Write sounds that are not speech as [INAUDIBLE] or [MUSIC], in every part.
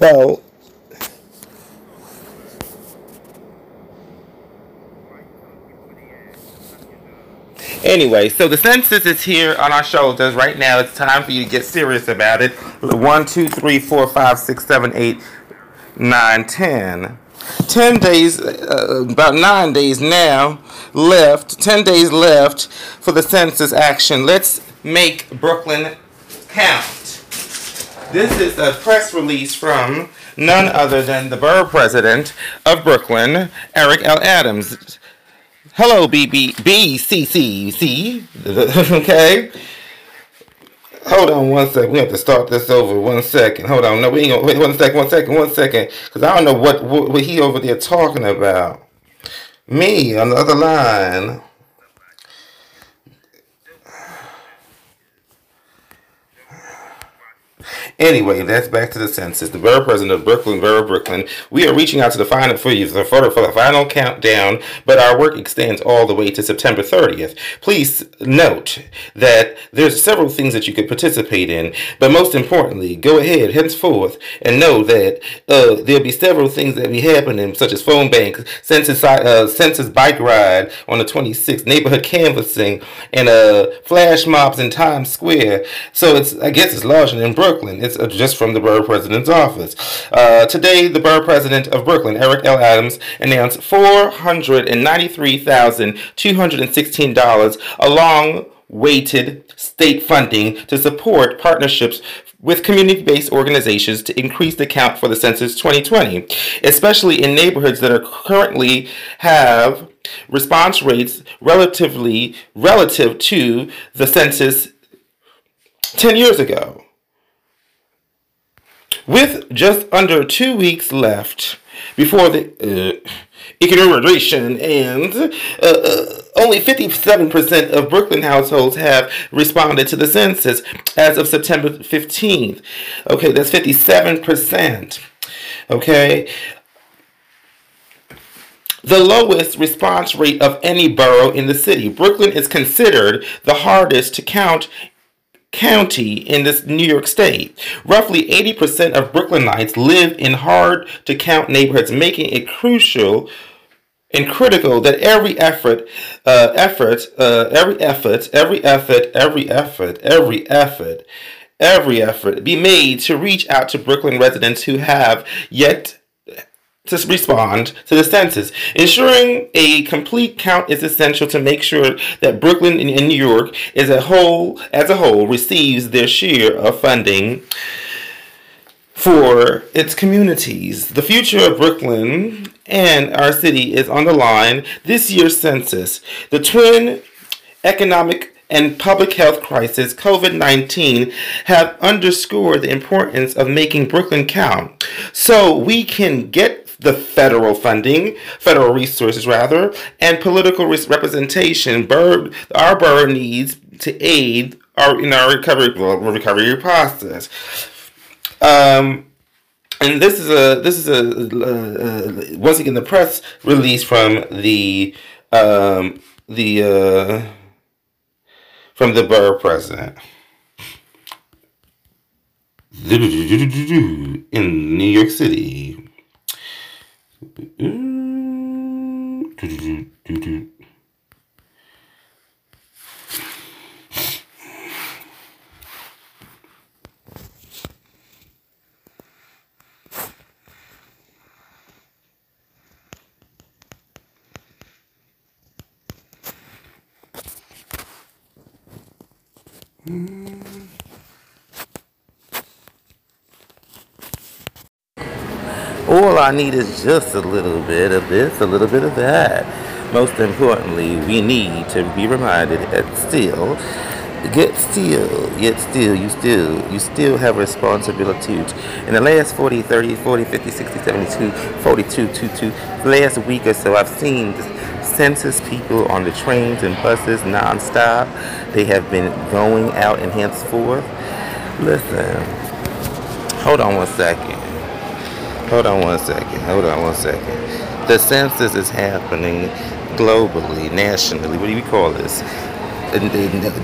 Well, Anyway, so the census is here on our shoulders right now. It's time for you to get serious about it. One, two, three, four, five, six, seven, eight, nine, ten. Ten days, uh, about nine days now left. Ten days left for the census action. Let's make Brooklyn count. This is a press release from none other than the borough president of Brooklyn, Eric L. Adams. Hello, BB, BCCC. [LAUGHS] okay. Hold on one second. We have to start this over. One second. Hold on. No, we ain't gonna wait. One second. One second. One second. Because I don't know what, what what he over there talking about. Me on the other line. Anyway, that's back to the census. The borough president of Brooklyn, Borough Brooklyn. We are reaching out to the final for you for, for the final countdown, but our work extends all the way to September 30th. Please note that there's several things that you could participate in, but most importantly, go ahead henceforth and know that uh, there'll be several things that be happening, such as phone banks, census uh, census bike ride on the 26th, neighborhood canvassing, and uh, flash mobs in Times Square. So it's I guess it's larger than Brooklyn. It's just from the borough president's office. Uh, today, the borough president of Brooklyn, Eric L. Adams, announced $493,216 along weighted state funding to support partnerships with community-based organizations to increase the count for the census 2020, especially in neighborhoods that are currently have response rates relatively relative to the census 10 years ago. With just under two weeks left before the uh, ends, uh, uh, only 57% of Brooklyn households have responded to the census as of September 15th. Okay, that's 57%. Okay. The lowest response rate of any borough in the city. Brooklyn is considered the hardest to count county in this New York State. Roughly 80% of Brooklynites live in hard to count neighborhoods, making it crucial and critical that every effort, uh, effort, uh, every effort, every effort, every effort, every effort, every effort be made to reach out to Brooklyn residents who have yet to respond to the census. Ensuring a complete count is essential to make sure that Brooklyn and New York as a whole, as a whole receives their share of funding for its communities. The future of Brooklyn and our city is on the line this year's census. The twin economic and public health crisis, COVID 19, have underscored the importance of making Brooklyn count so we can get the federal funding, federal resources rather, and political representation Bird, our borough needs to aid our in our recovery recovery process. Um, and this is a this is a uh, uh, once again the press release from the um, the uh, from the borough president [LAUGHS] in New York City. All I need is just a little bit of this, a little bit of that. Most importantly, we need to be reminded that still, get still, yet still, you still, you still have responsibility. In the last 40, 30, 40, 50, 60, 72, 42, 22, last week or so, I've seen census people on the trains and buses nonstop. They have been going out and henceforth. Listen, hold on one second. Hold on one second. Hold on one second. The census is happening globally, nationally. What do we call this?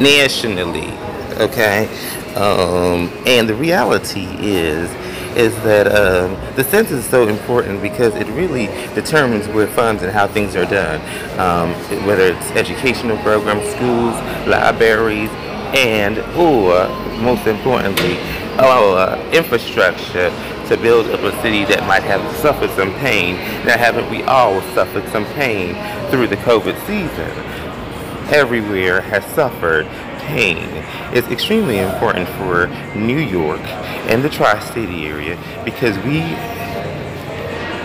Nationally, okay? Um, and the reality is is that um, the census is so important because it really determines where funds and how things are done, um, whether it's educational programs, schools, libraries, and or most importantly, our infrastructure to build up a city that might have suffered some pain. Now, haven't we all suffered some pain through the COVID season? Everywhere has suffered pain. It's extremely important for New York and the tri-state area because we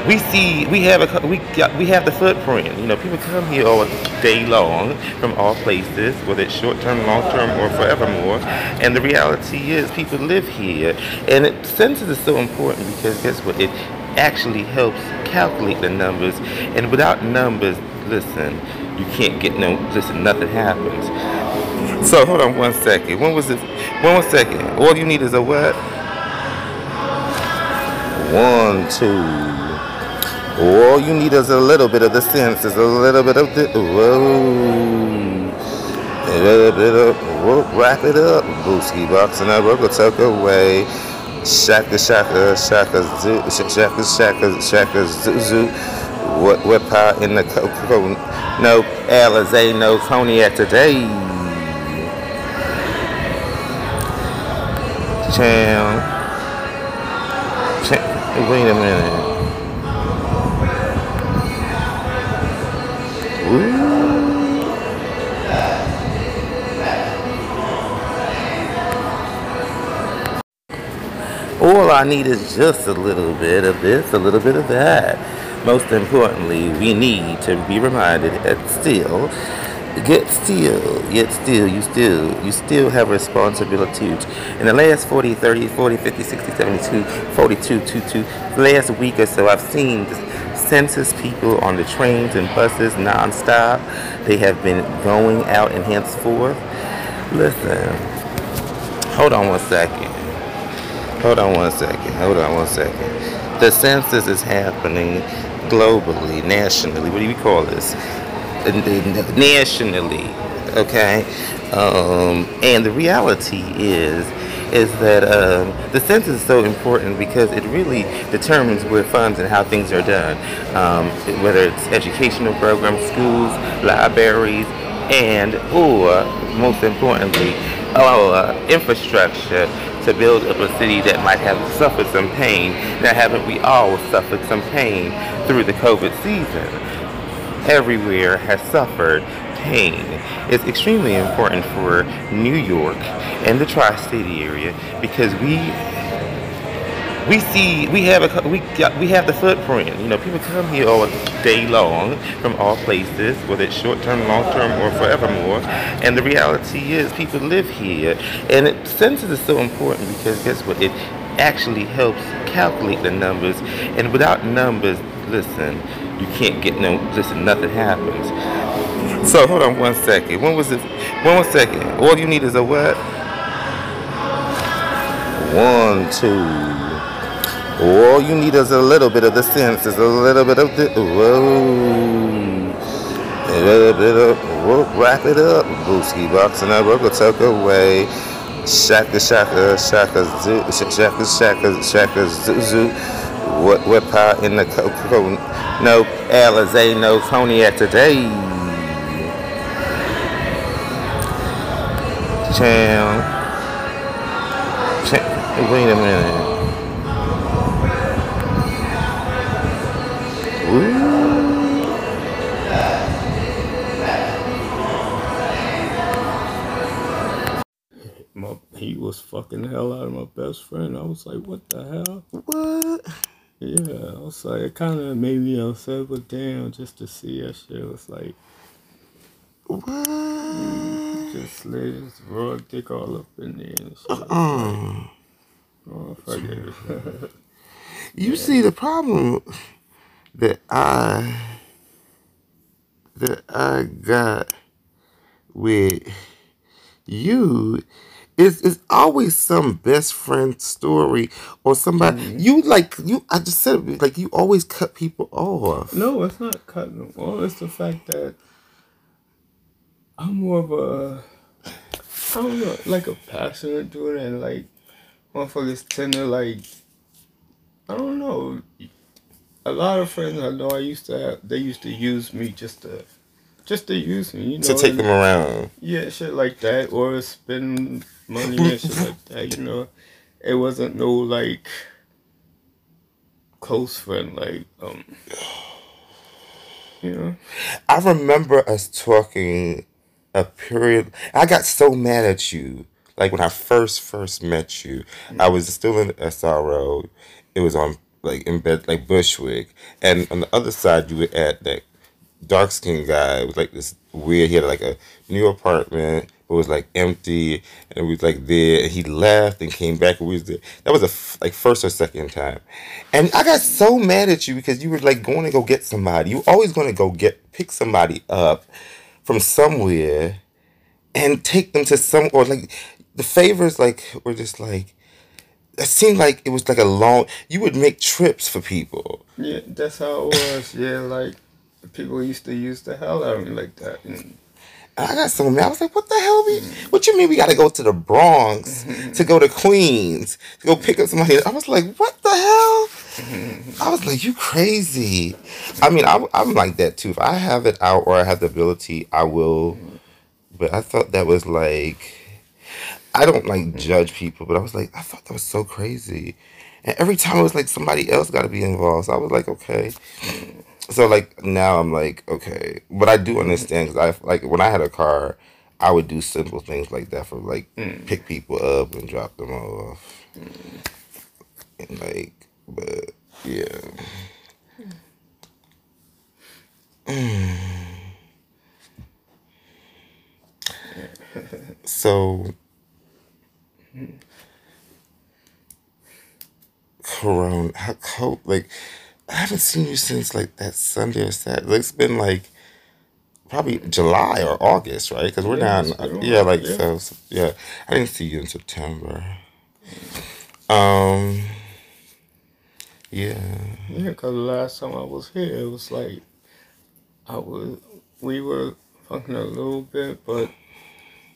we see we have a we got we have the footprint. You know, people come here all day long from all places, whether it's short term, long term, or forevermore. And the reality is, people live here, and it, census is so important because guess what? It actually helps calculate the numbers, and without numbers, listen, you can't get no. Listen, nothing happens. So hold on one second. When was it? One second. All you need is a what? One, two. All you need is a little bit of the sense, is a little bit of the whoa, a little bit of whoa, wrap it up, Booski box and I will tuck away. Shaka shaka shaka zoo, shaka shaka shaka zoo zoo. What what pot in the cocoa? No Alizé, no cognac today. Cham. Wait a minute. All I need is just a little bit of this, a little bit of that. Most importantly, we need to be reminded that still, get still, yet still, you still, you still have responsibilities. In the last 40, 30, 40, 50, 60, 72, 42, 22, last week or so, I've seen census people on the trains and buses nonstop. They have been going out and henceforth. Listen, hold on one second. Hold on one second. Hold on one second. The census is happening globally, nationally. What do we call this? Nationally, okay. Um, and the reality is, is that um, the census is so important because it really determines where funds and how things are done. Um, whether it's educational programs, schools, libraries, and or uh, most importantly, our uh, infrastructure to build up a city that might have suffered some pain. Now, haven't we all suffered some pain through the COVID season? Everywhere has suffered pain. It's extremely important for New York and the tri-state area because we we see we have a we got we have the footprint. You know, people come here all day long from all places, whether it's short term, long term, or forevermore. And the reality is, people live here, and it, census is so important because guess what? It actually helps calculate the numbers, and without numbers, listen, you can't get no. Listen, nothing happens. So hold on one second. When was it? One second. All you need is a what? One, two. All you need is a little bit of the sense, is a little bit of the whoa, a little bit of whoa, wrap it up, Booski box and I will tuck away. Shaka shaka shaka zoo, shaka shaka shaka zoo zoo. What what pot in the cocoa? No Alizé, no cognac today. Cham. Wait a minute. My he was fucking the hell out of my best friend. I was like, what the hell? What? Yeah, I was like, it kind of made me upset, but damn, just to see that shit was like, What? just slid his raw dick all up in there and shit. Uh, Oh, fuck it. [LAUGHS] you see the problem that I that I got with you is is always some best friend story or somebody mm-hmm. you like you I just said it, like you always cut people off. no, it's not cutting them off. It's the fact that I'm more of a, I don't know, like a passionate dude, and like motherfuckers tend to like I don't know. A lot of friends I know I used to have, they used to use me just to, just to use me, you know. to take them around. Yeah, shit like that, or spend money and shit like [LAUGHS] that. You know, it wasn't no like close friend, like um, you know. I remember us talking a period. I got so mad at you. Like when I first first met you, I was still in SRO. It was on like in bed like Bushwick, and on the other side you would add that dark skinned guy. It was like this weird. He had like a new apartment, it was like empty, and it was like there. And he left and came back, and we was there. That was a f- like first or second time, and I got so mad at you because you were like going to go get somebody. You always going to go get pick somebody up from somewhere and take them to some or like the favors like were just like it seemed like it was like a long you would make trips for people. Yeah, that's how it was. Yeah, like people used to use the hell out of me like that. And i got so mad i was like what the hell we what you mean we gotta go to the bronx [LAUGHS] to go to queens to go pick up somebody i was like what the hell? I was like you crazy. I mean I, i'm like that too. If i have it out or i have the ability i will. But i thought that was like I don't like mm-hmm. judge people, but I was like, I thought that was so crazy. And every time it was like somebody else got to be involved. So I was like, okay. So like now I'm like, okay. But I do mm-hmm. understand because I like when I had a car, I would do simple things like that for like mm. pick people up and drop them off. Mm. And like, but yeah. Hmm. [SIGHS] So Corona, how cold? Like, I haven't seen you since like that Sunday or Saturday. It's been like probably July or August, right? Because we're Yeah, now, it's in, yeah, like yeah. so, so- yeah. I didn't see you in September. Um, yeah, yeah, because the last time I was here, it was like I was we were fucking a little bit, but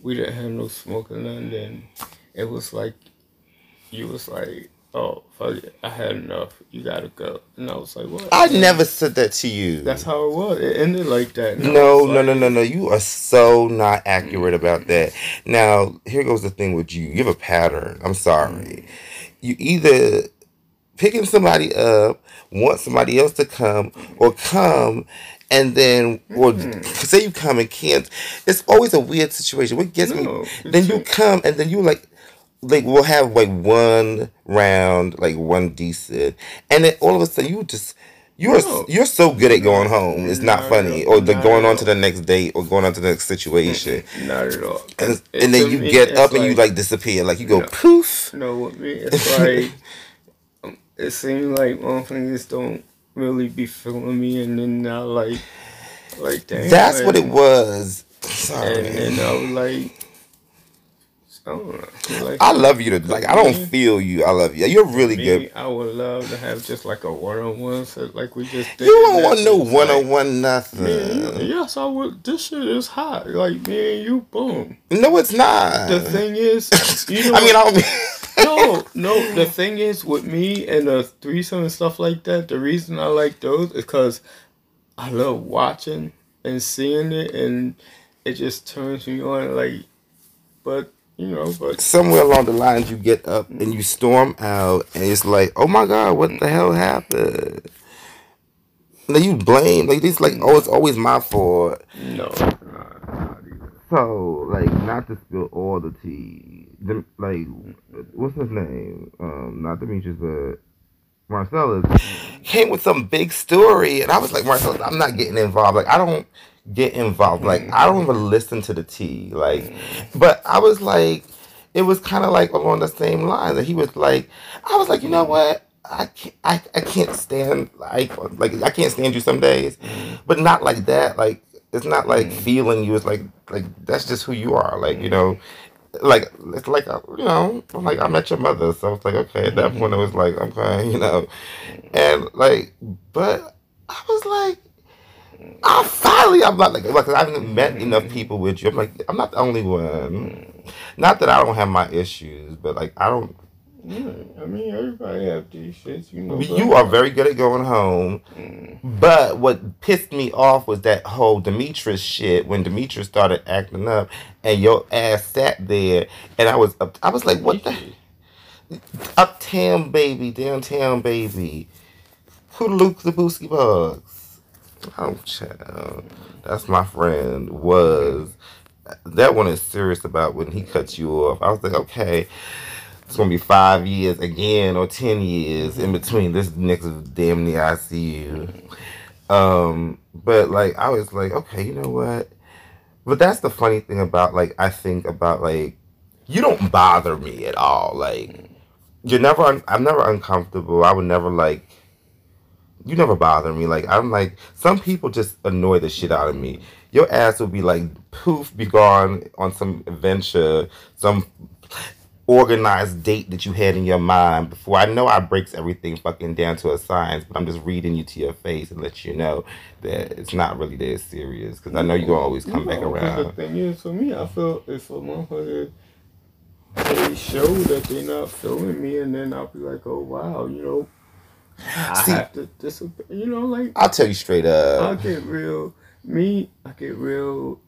we didn't have no smoking none. Then it was like you was like, oh fuck it, I had enough. You gotta go, and I was like, what? I never said that to you. That's how it was. It ended like that. No, no, like, no, no, no. You are so not accurate about mm-hmm. that. Now, here goes the thing with you. You have a pattern. I'm sorry. You either picking somebody up, want somebody else to come, or come and then or mm-hmm. say you come and can't. It's always a weird situation. What gets No, me then you come and then you like like we'll have like one round, like one decent, and then all of a sudden you just you're No. you're so good at going home. It's not Not funny, or the Not going on to the next date, or going on to the next situation, Not at all. and, and then you me, get up and you like disappear, like you go No. poof. No, with me, [LAUGHS] it's like um, it seems like motherfuckers don't really be feeling me, and then now like, like damn. That's what it was. [LAUGHS] Sorry. and I was like, Oh, I. Like, I love you to like. I don't feel you. I love you. You're really me, good. I would love to have just like a one on one, like we just. did You don't want no one on one nothing. Man, yes, I would. This shit is hot. Like me and you, boom. No, it's not. The thing is, [LAUGHS] you know, I mean, I don't mean. [LAUGHS] no, no. The thing is, with me and the threesome and stuff like that, the reason I like those is because I love watching and seeing it, and it just turns me on. Like, but you know, but somewhere along the lines you get up and you storm out and it's like oh my god what the hell happened? Then you blame like this like oh it's always my fault. No, not, not so like not to spill all the tea Dem- like what's his name? Um not demetrius but marcellus [LAUGHS] came with some big story and i was like marcellus i'm not getting involved. Like i don't get involved like i don't mm-hmm. even listen to the tea like mm-hmm. but i was like it was kind of like along the same line that he was like i was like you know mm-hmm. what I can't, I, I can't stand like like I can't stand you some days, but not like that. Like it's not like feeling you. It's like like that's just who you are. Like you know, like it's like uh, you know, I'm like I met your mother, so it's like okay. At that point, it was like okay, [LAUGHS] you know, and like, but I was like. I finally, I'm not like, like I haven't met enough people with you. I'm like, I'm not the only one. Not that I don't have my issues, but like I don't Yeah, I mean, everybody have these shits, you know. You are very good at going home. Mm. But what pissed me off was that whole Demetrius shit when Demetrius started acting up and your ass sat there and I was up I was like, what the uptown baby, downtown baby. Who Luke the Booski Bugs? Oh child. That's my friend was that one is serious about when he cuts you off. I was like, okay, it's gonna be five years again or ten years in between this nigga's damn near ICU. Um, but like I was like, okay, you know what? But that's the funny thing about like I think about like you don't bother me at all. Like you're never un- I'm never uncomfortable. I would never like you never bother me. Like I'm like some people just annoy the shit out of me. Your ass will be like poof, be gone on some adventure, some organized date that you had in your mind before I know I breaks everything fucking down to a science, but I'm just reading you to your face and let you know that it's not really that serious because I know you're gonna always come back No, 'cause around. The thing is, for me, I feel if a motherfucker they show that they're not feeling me, and then I'll be like, oh wow, you know, I See- have to disappear. You know, like I'll tell you straight up. I get real. Me, I get real.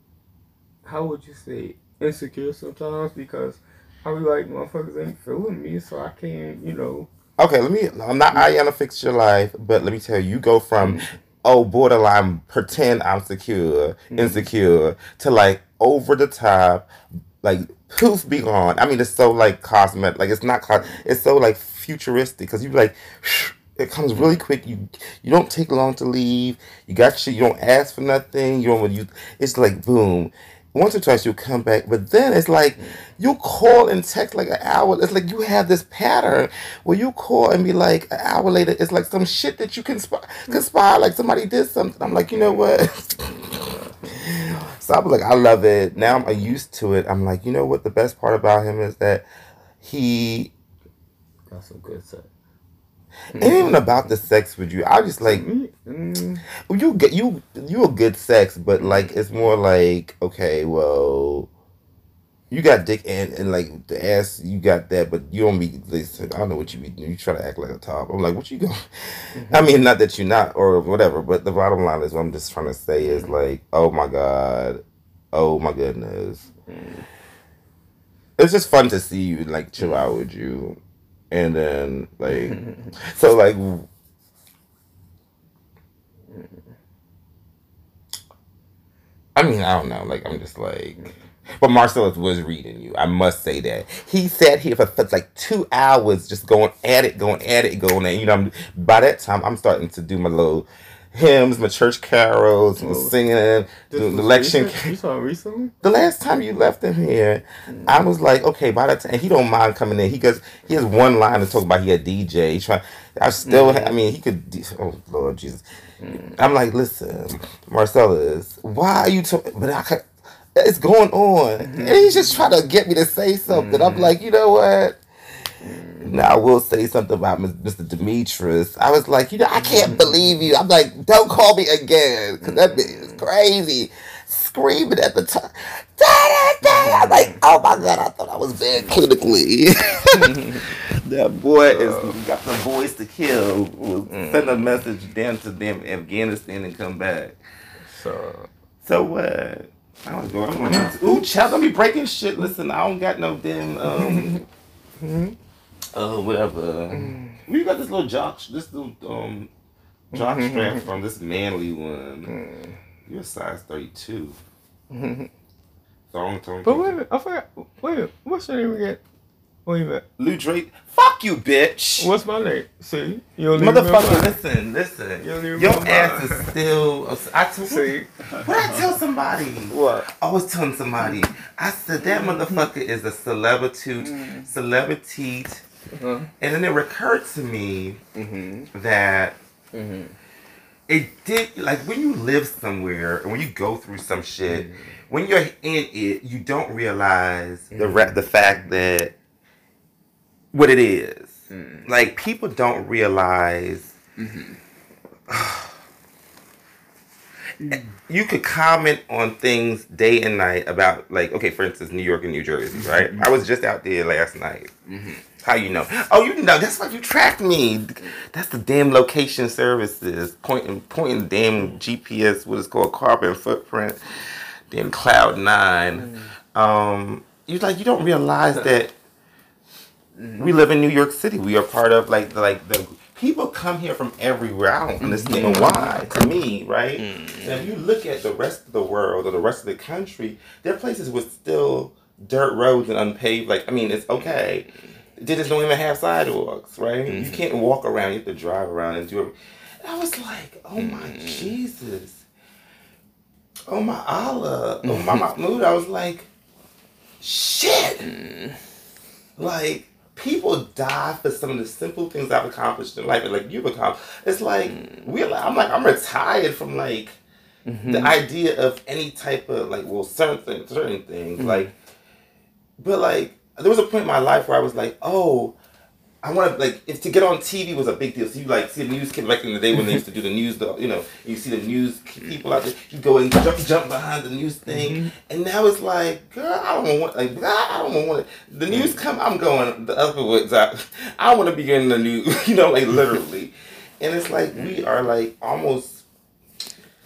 How would you say insecure sometimes because I be like motherfuckers ain't feeling me, so I can't. You know. Okay, let me. I'm not Ayana fix your life, but let me tell you, you go from mm. oh borderline pretend I'm secure, mm-hmm. insecure to like over the top, like poof be gone. I mean, it's so like cosmetic. Like it's not. Cos- it's so like futuristic because you be like. It comes really quick. You you don't take long to leave. You got shit. You don't ask for nothing. You don't. You. It's like boom. Once or twice you'll come back, but then it's like you call and text like an hour. It's like you have this pattern where you call and be like an hour later. It's like some shit that you conspire, conspire like somebody did something. I'm like, you know what? [LAUGHS] so I'm like, I love it. Now I'm used to it. I'm like, you know what? The best part about him is that he Got some good sex. Ain't even about the sex with you. I just like Me, mm, you get you you a good sex, but like it's more like okay, well, you got dick and and like the ass, you got that, but you don't be. Listen, I don't know what you be. You try to act like a top. I'm like, what you go? Mm-hmm. I mean, not that you're not or whatever, but the bottom line is what I'm just trying to say is mm-hmm. like, oh my god, oh my goodness. Mm-hmm. It's just fun to see you like chill out with you, and then like [LAUGHS] so like I mean, I don't know. Like, I'm just like, but Marcellus was reading you. I must say that he sat here for, for like two hours, just going at it, going at it, going at. it. You know, I'm, by that time, I'm starting to do my little hymns, my church carols, my Oh. singing, the election. recent? You saw it recently? The last time you left him here, I mm. was like, okay, by that time he don't mind coming in. He goes, he has one line to talk about. He a DJ. He try. I still, mm. I mean, he could. Oh Lord Jesus, mm. I'm like, listen, Marcellus, why are you? talking? but I could, it's going on, and he's just mm-hmm. trying to get me to say something. I'm mm-hmm. like, you know what? Now I will say something about Mr. Demetrius. I was like, you know, I can't believe you. I'm like, don't call me again, because that bitch is mm-hmm. crazy. Screaming at the time. Da, da, da. I'm like, mm-hmm. oh my god, I thought I was very clinically. [LAUGHS] that boy is got the voice to kill. Will send a mm. message down to them Afghanistan and come back. So So what? I was going. I'm going ooh, child, don't be breaking shit. Listen, I don't got no damn um. [LAUGHS] Hmm? Uh, whatever. We got this little jock, this little um, jock strap from this manly one. You're a size thirty-two. Thong, thong, But wait, a minute, I forgot. Wait, what's your name again? Wait a minute. Lou Drake. Fuck you, bitch. What's my name? See, you don't Motherfucker, listen, listen. You don't even Your ass is still. I told. See, What I tell somebody? what? I was telling somebody. I said that motherfucker is a celebrity, celebrity, Uh-huh. and then it recurred to me Mm-hmm. that Mm-hmm. it did like when you live somewhere and when you go through some shit when you're in it you don't realize the ra- the fact that what it is like people don't realize [SIGHS] you could comment on things day and night about like okay, for instance, New York and New Jersey, right? I was just out there last night. How you know? Oh, you know. That's why you tracked me. That's the damn location services pointing pointing damn GPS. What is called carbon footprint. Damn cloud nine. Mm. Um, you like you don't realize that we live in New York City. We are part of like the, like the people come here from everywhere. I don't understand mm-hmm. why. To me, right? And if you look at the rest of the world or the rest of the country, there are places with still dirt roads and unpaved. Like I mean, it's okay. They just don't even have sidewalks, right? You mm-hmm. can't walk around. You have to drive around and do it. I was like, oh my mm-hmm. Jesus. Oh my Allah. Oh my Mahmoud. Mm-hmm. I was like, shit. Like, people die for some of the simple things I've accomplished in life. And like you've accomplished. It's like mm. we're like, I'm like, I'm retired from like the idea of any type of like well certain things, certain things. Like but like there was a point in my life where I was like, oh, I want to like if to get on TV was a big deal. So you like see the news kid back in the day when they used to do the news, the, you know, you see the news people out there. You go and jump, jump behind the news thing, mm-hmm. and now it's like, girl, I don't want like, I don't want it. The news come, I'm going the other way. I, I want to be in the news, [LAUGHS] you know, like literally, and it's like we are like almost.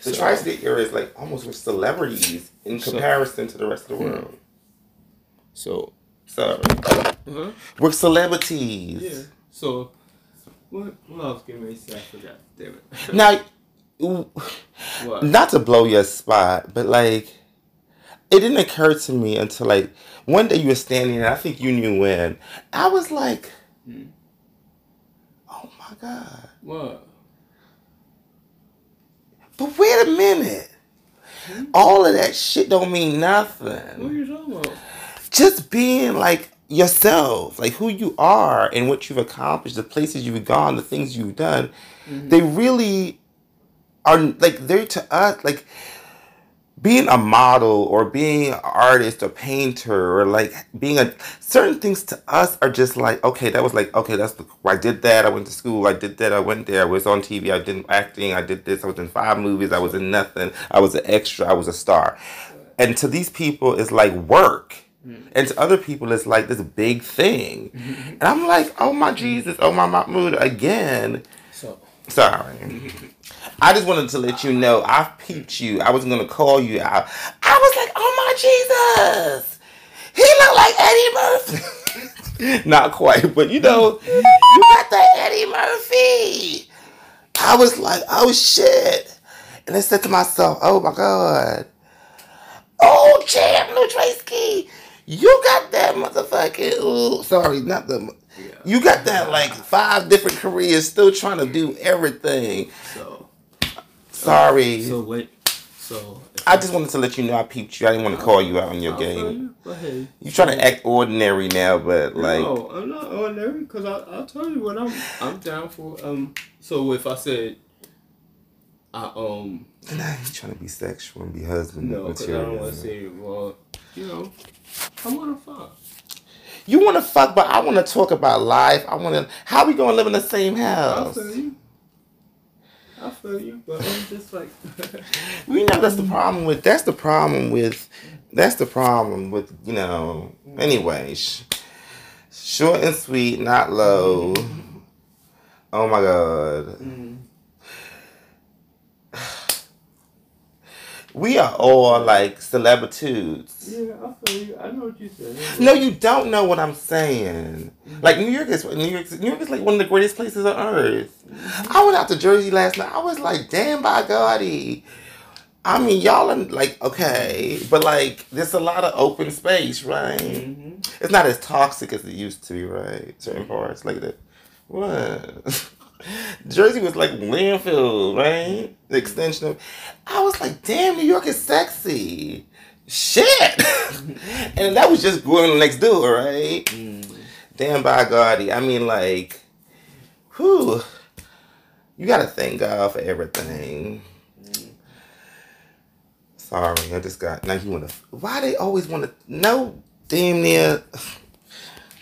The So- tri-state area is like almost with celebrities in So- comparison to the rest of the hmm. world. So, Sorry, huh? we're celebrities. Yeah. So, what, what else can we say? I forgot. Damn it. [LAUGHS] Now, what? not to blow your spot, but like, it didn't occur to me until like one day you were standing there. I think you knew when. I was like, Hmm. oh my god! What? But wait a minute. All of that shit don't mean nothing. What are you talking about? Just being like yourself, like who you are and what you've accomplished, the places you've gone, the things you've done, mm-hmm. they really are like they're to us like being a model or being an artist or painter or like being a certain things to us are just like okay that was like okay that's the I did that I went to school I did that I went there I was on TV I did acting I did this I was in five movies I was in nothing I was an extra I was a star. And to these people it's like work Mm-hmm. and to other people it's like this big thing mm-hmm. and I'm like oh my Jesus oh my Mahmoud again So, Sorry. I just wanted to let you know I peeped you. I was gonna call you out. I was like, oh my Jesus. He looked like Eddie Murphy. [LAUGHS] Not quite, but you know, you got that Eddie Murphy. I was like, oh shit. And I said to myself, oh my God. Oh, champ, Lew Dresky. You got that motherfucking, ooh, sorry, not the, yeah. you got that like five different careers, still trying to do everything. So, Sorry. so wait. So, I just wanted to let you know I peeped you. I didn't want to call you out on your game. you, Go ahead. You trying to act ordinary now, but like, no, I'm not ordinary because I I'll tell you what I'm I'm down for. Um, so if I said, I um nah, you trying to be sexual and be husband no, because I material. don't want to say well, you know, I want to fuck. You want to fuck, but I want to talk about life. I want to. How we gonna live in the same house? I feel you. I feel you, but I'm just like, [LAUGHS] We know that's the problem with. That's the problem with. That's the problem with you know. Anyways, short and sweet, not low. Oh my god. mm, We are all like celebritudes. yeah, I feel you. I know what you said. No, you don't know what I'm saying. Like New York is New York. New York is like one of the greatest places on earth. I went out to Jersey last night. I was like, damn, by Gotti. I mean, y'all are like okay, but like there's a lot of open space, right? hmm It's not as toxic as it used to be, right? Certain parts like that. What? [LAUGHS] Jersey was like landfill, right? The extension of. I was like, damn, New York is sexy. Shit. [LAUGHS] and that was just going the next door, right? Mm. Damn, by Gotti. I mean, like, whew. You gotta thank God for everything. Sorry, I just got. Now you wanna. Why they always wanna. No, damn near.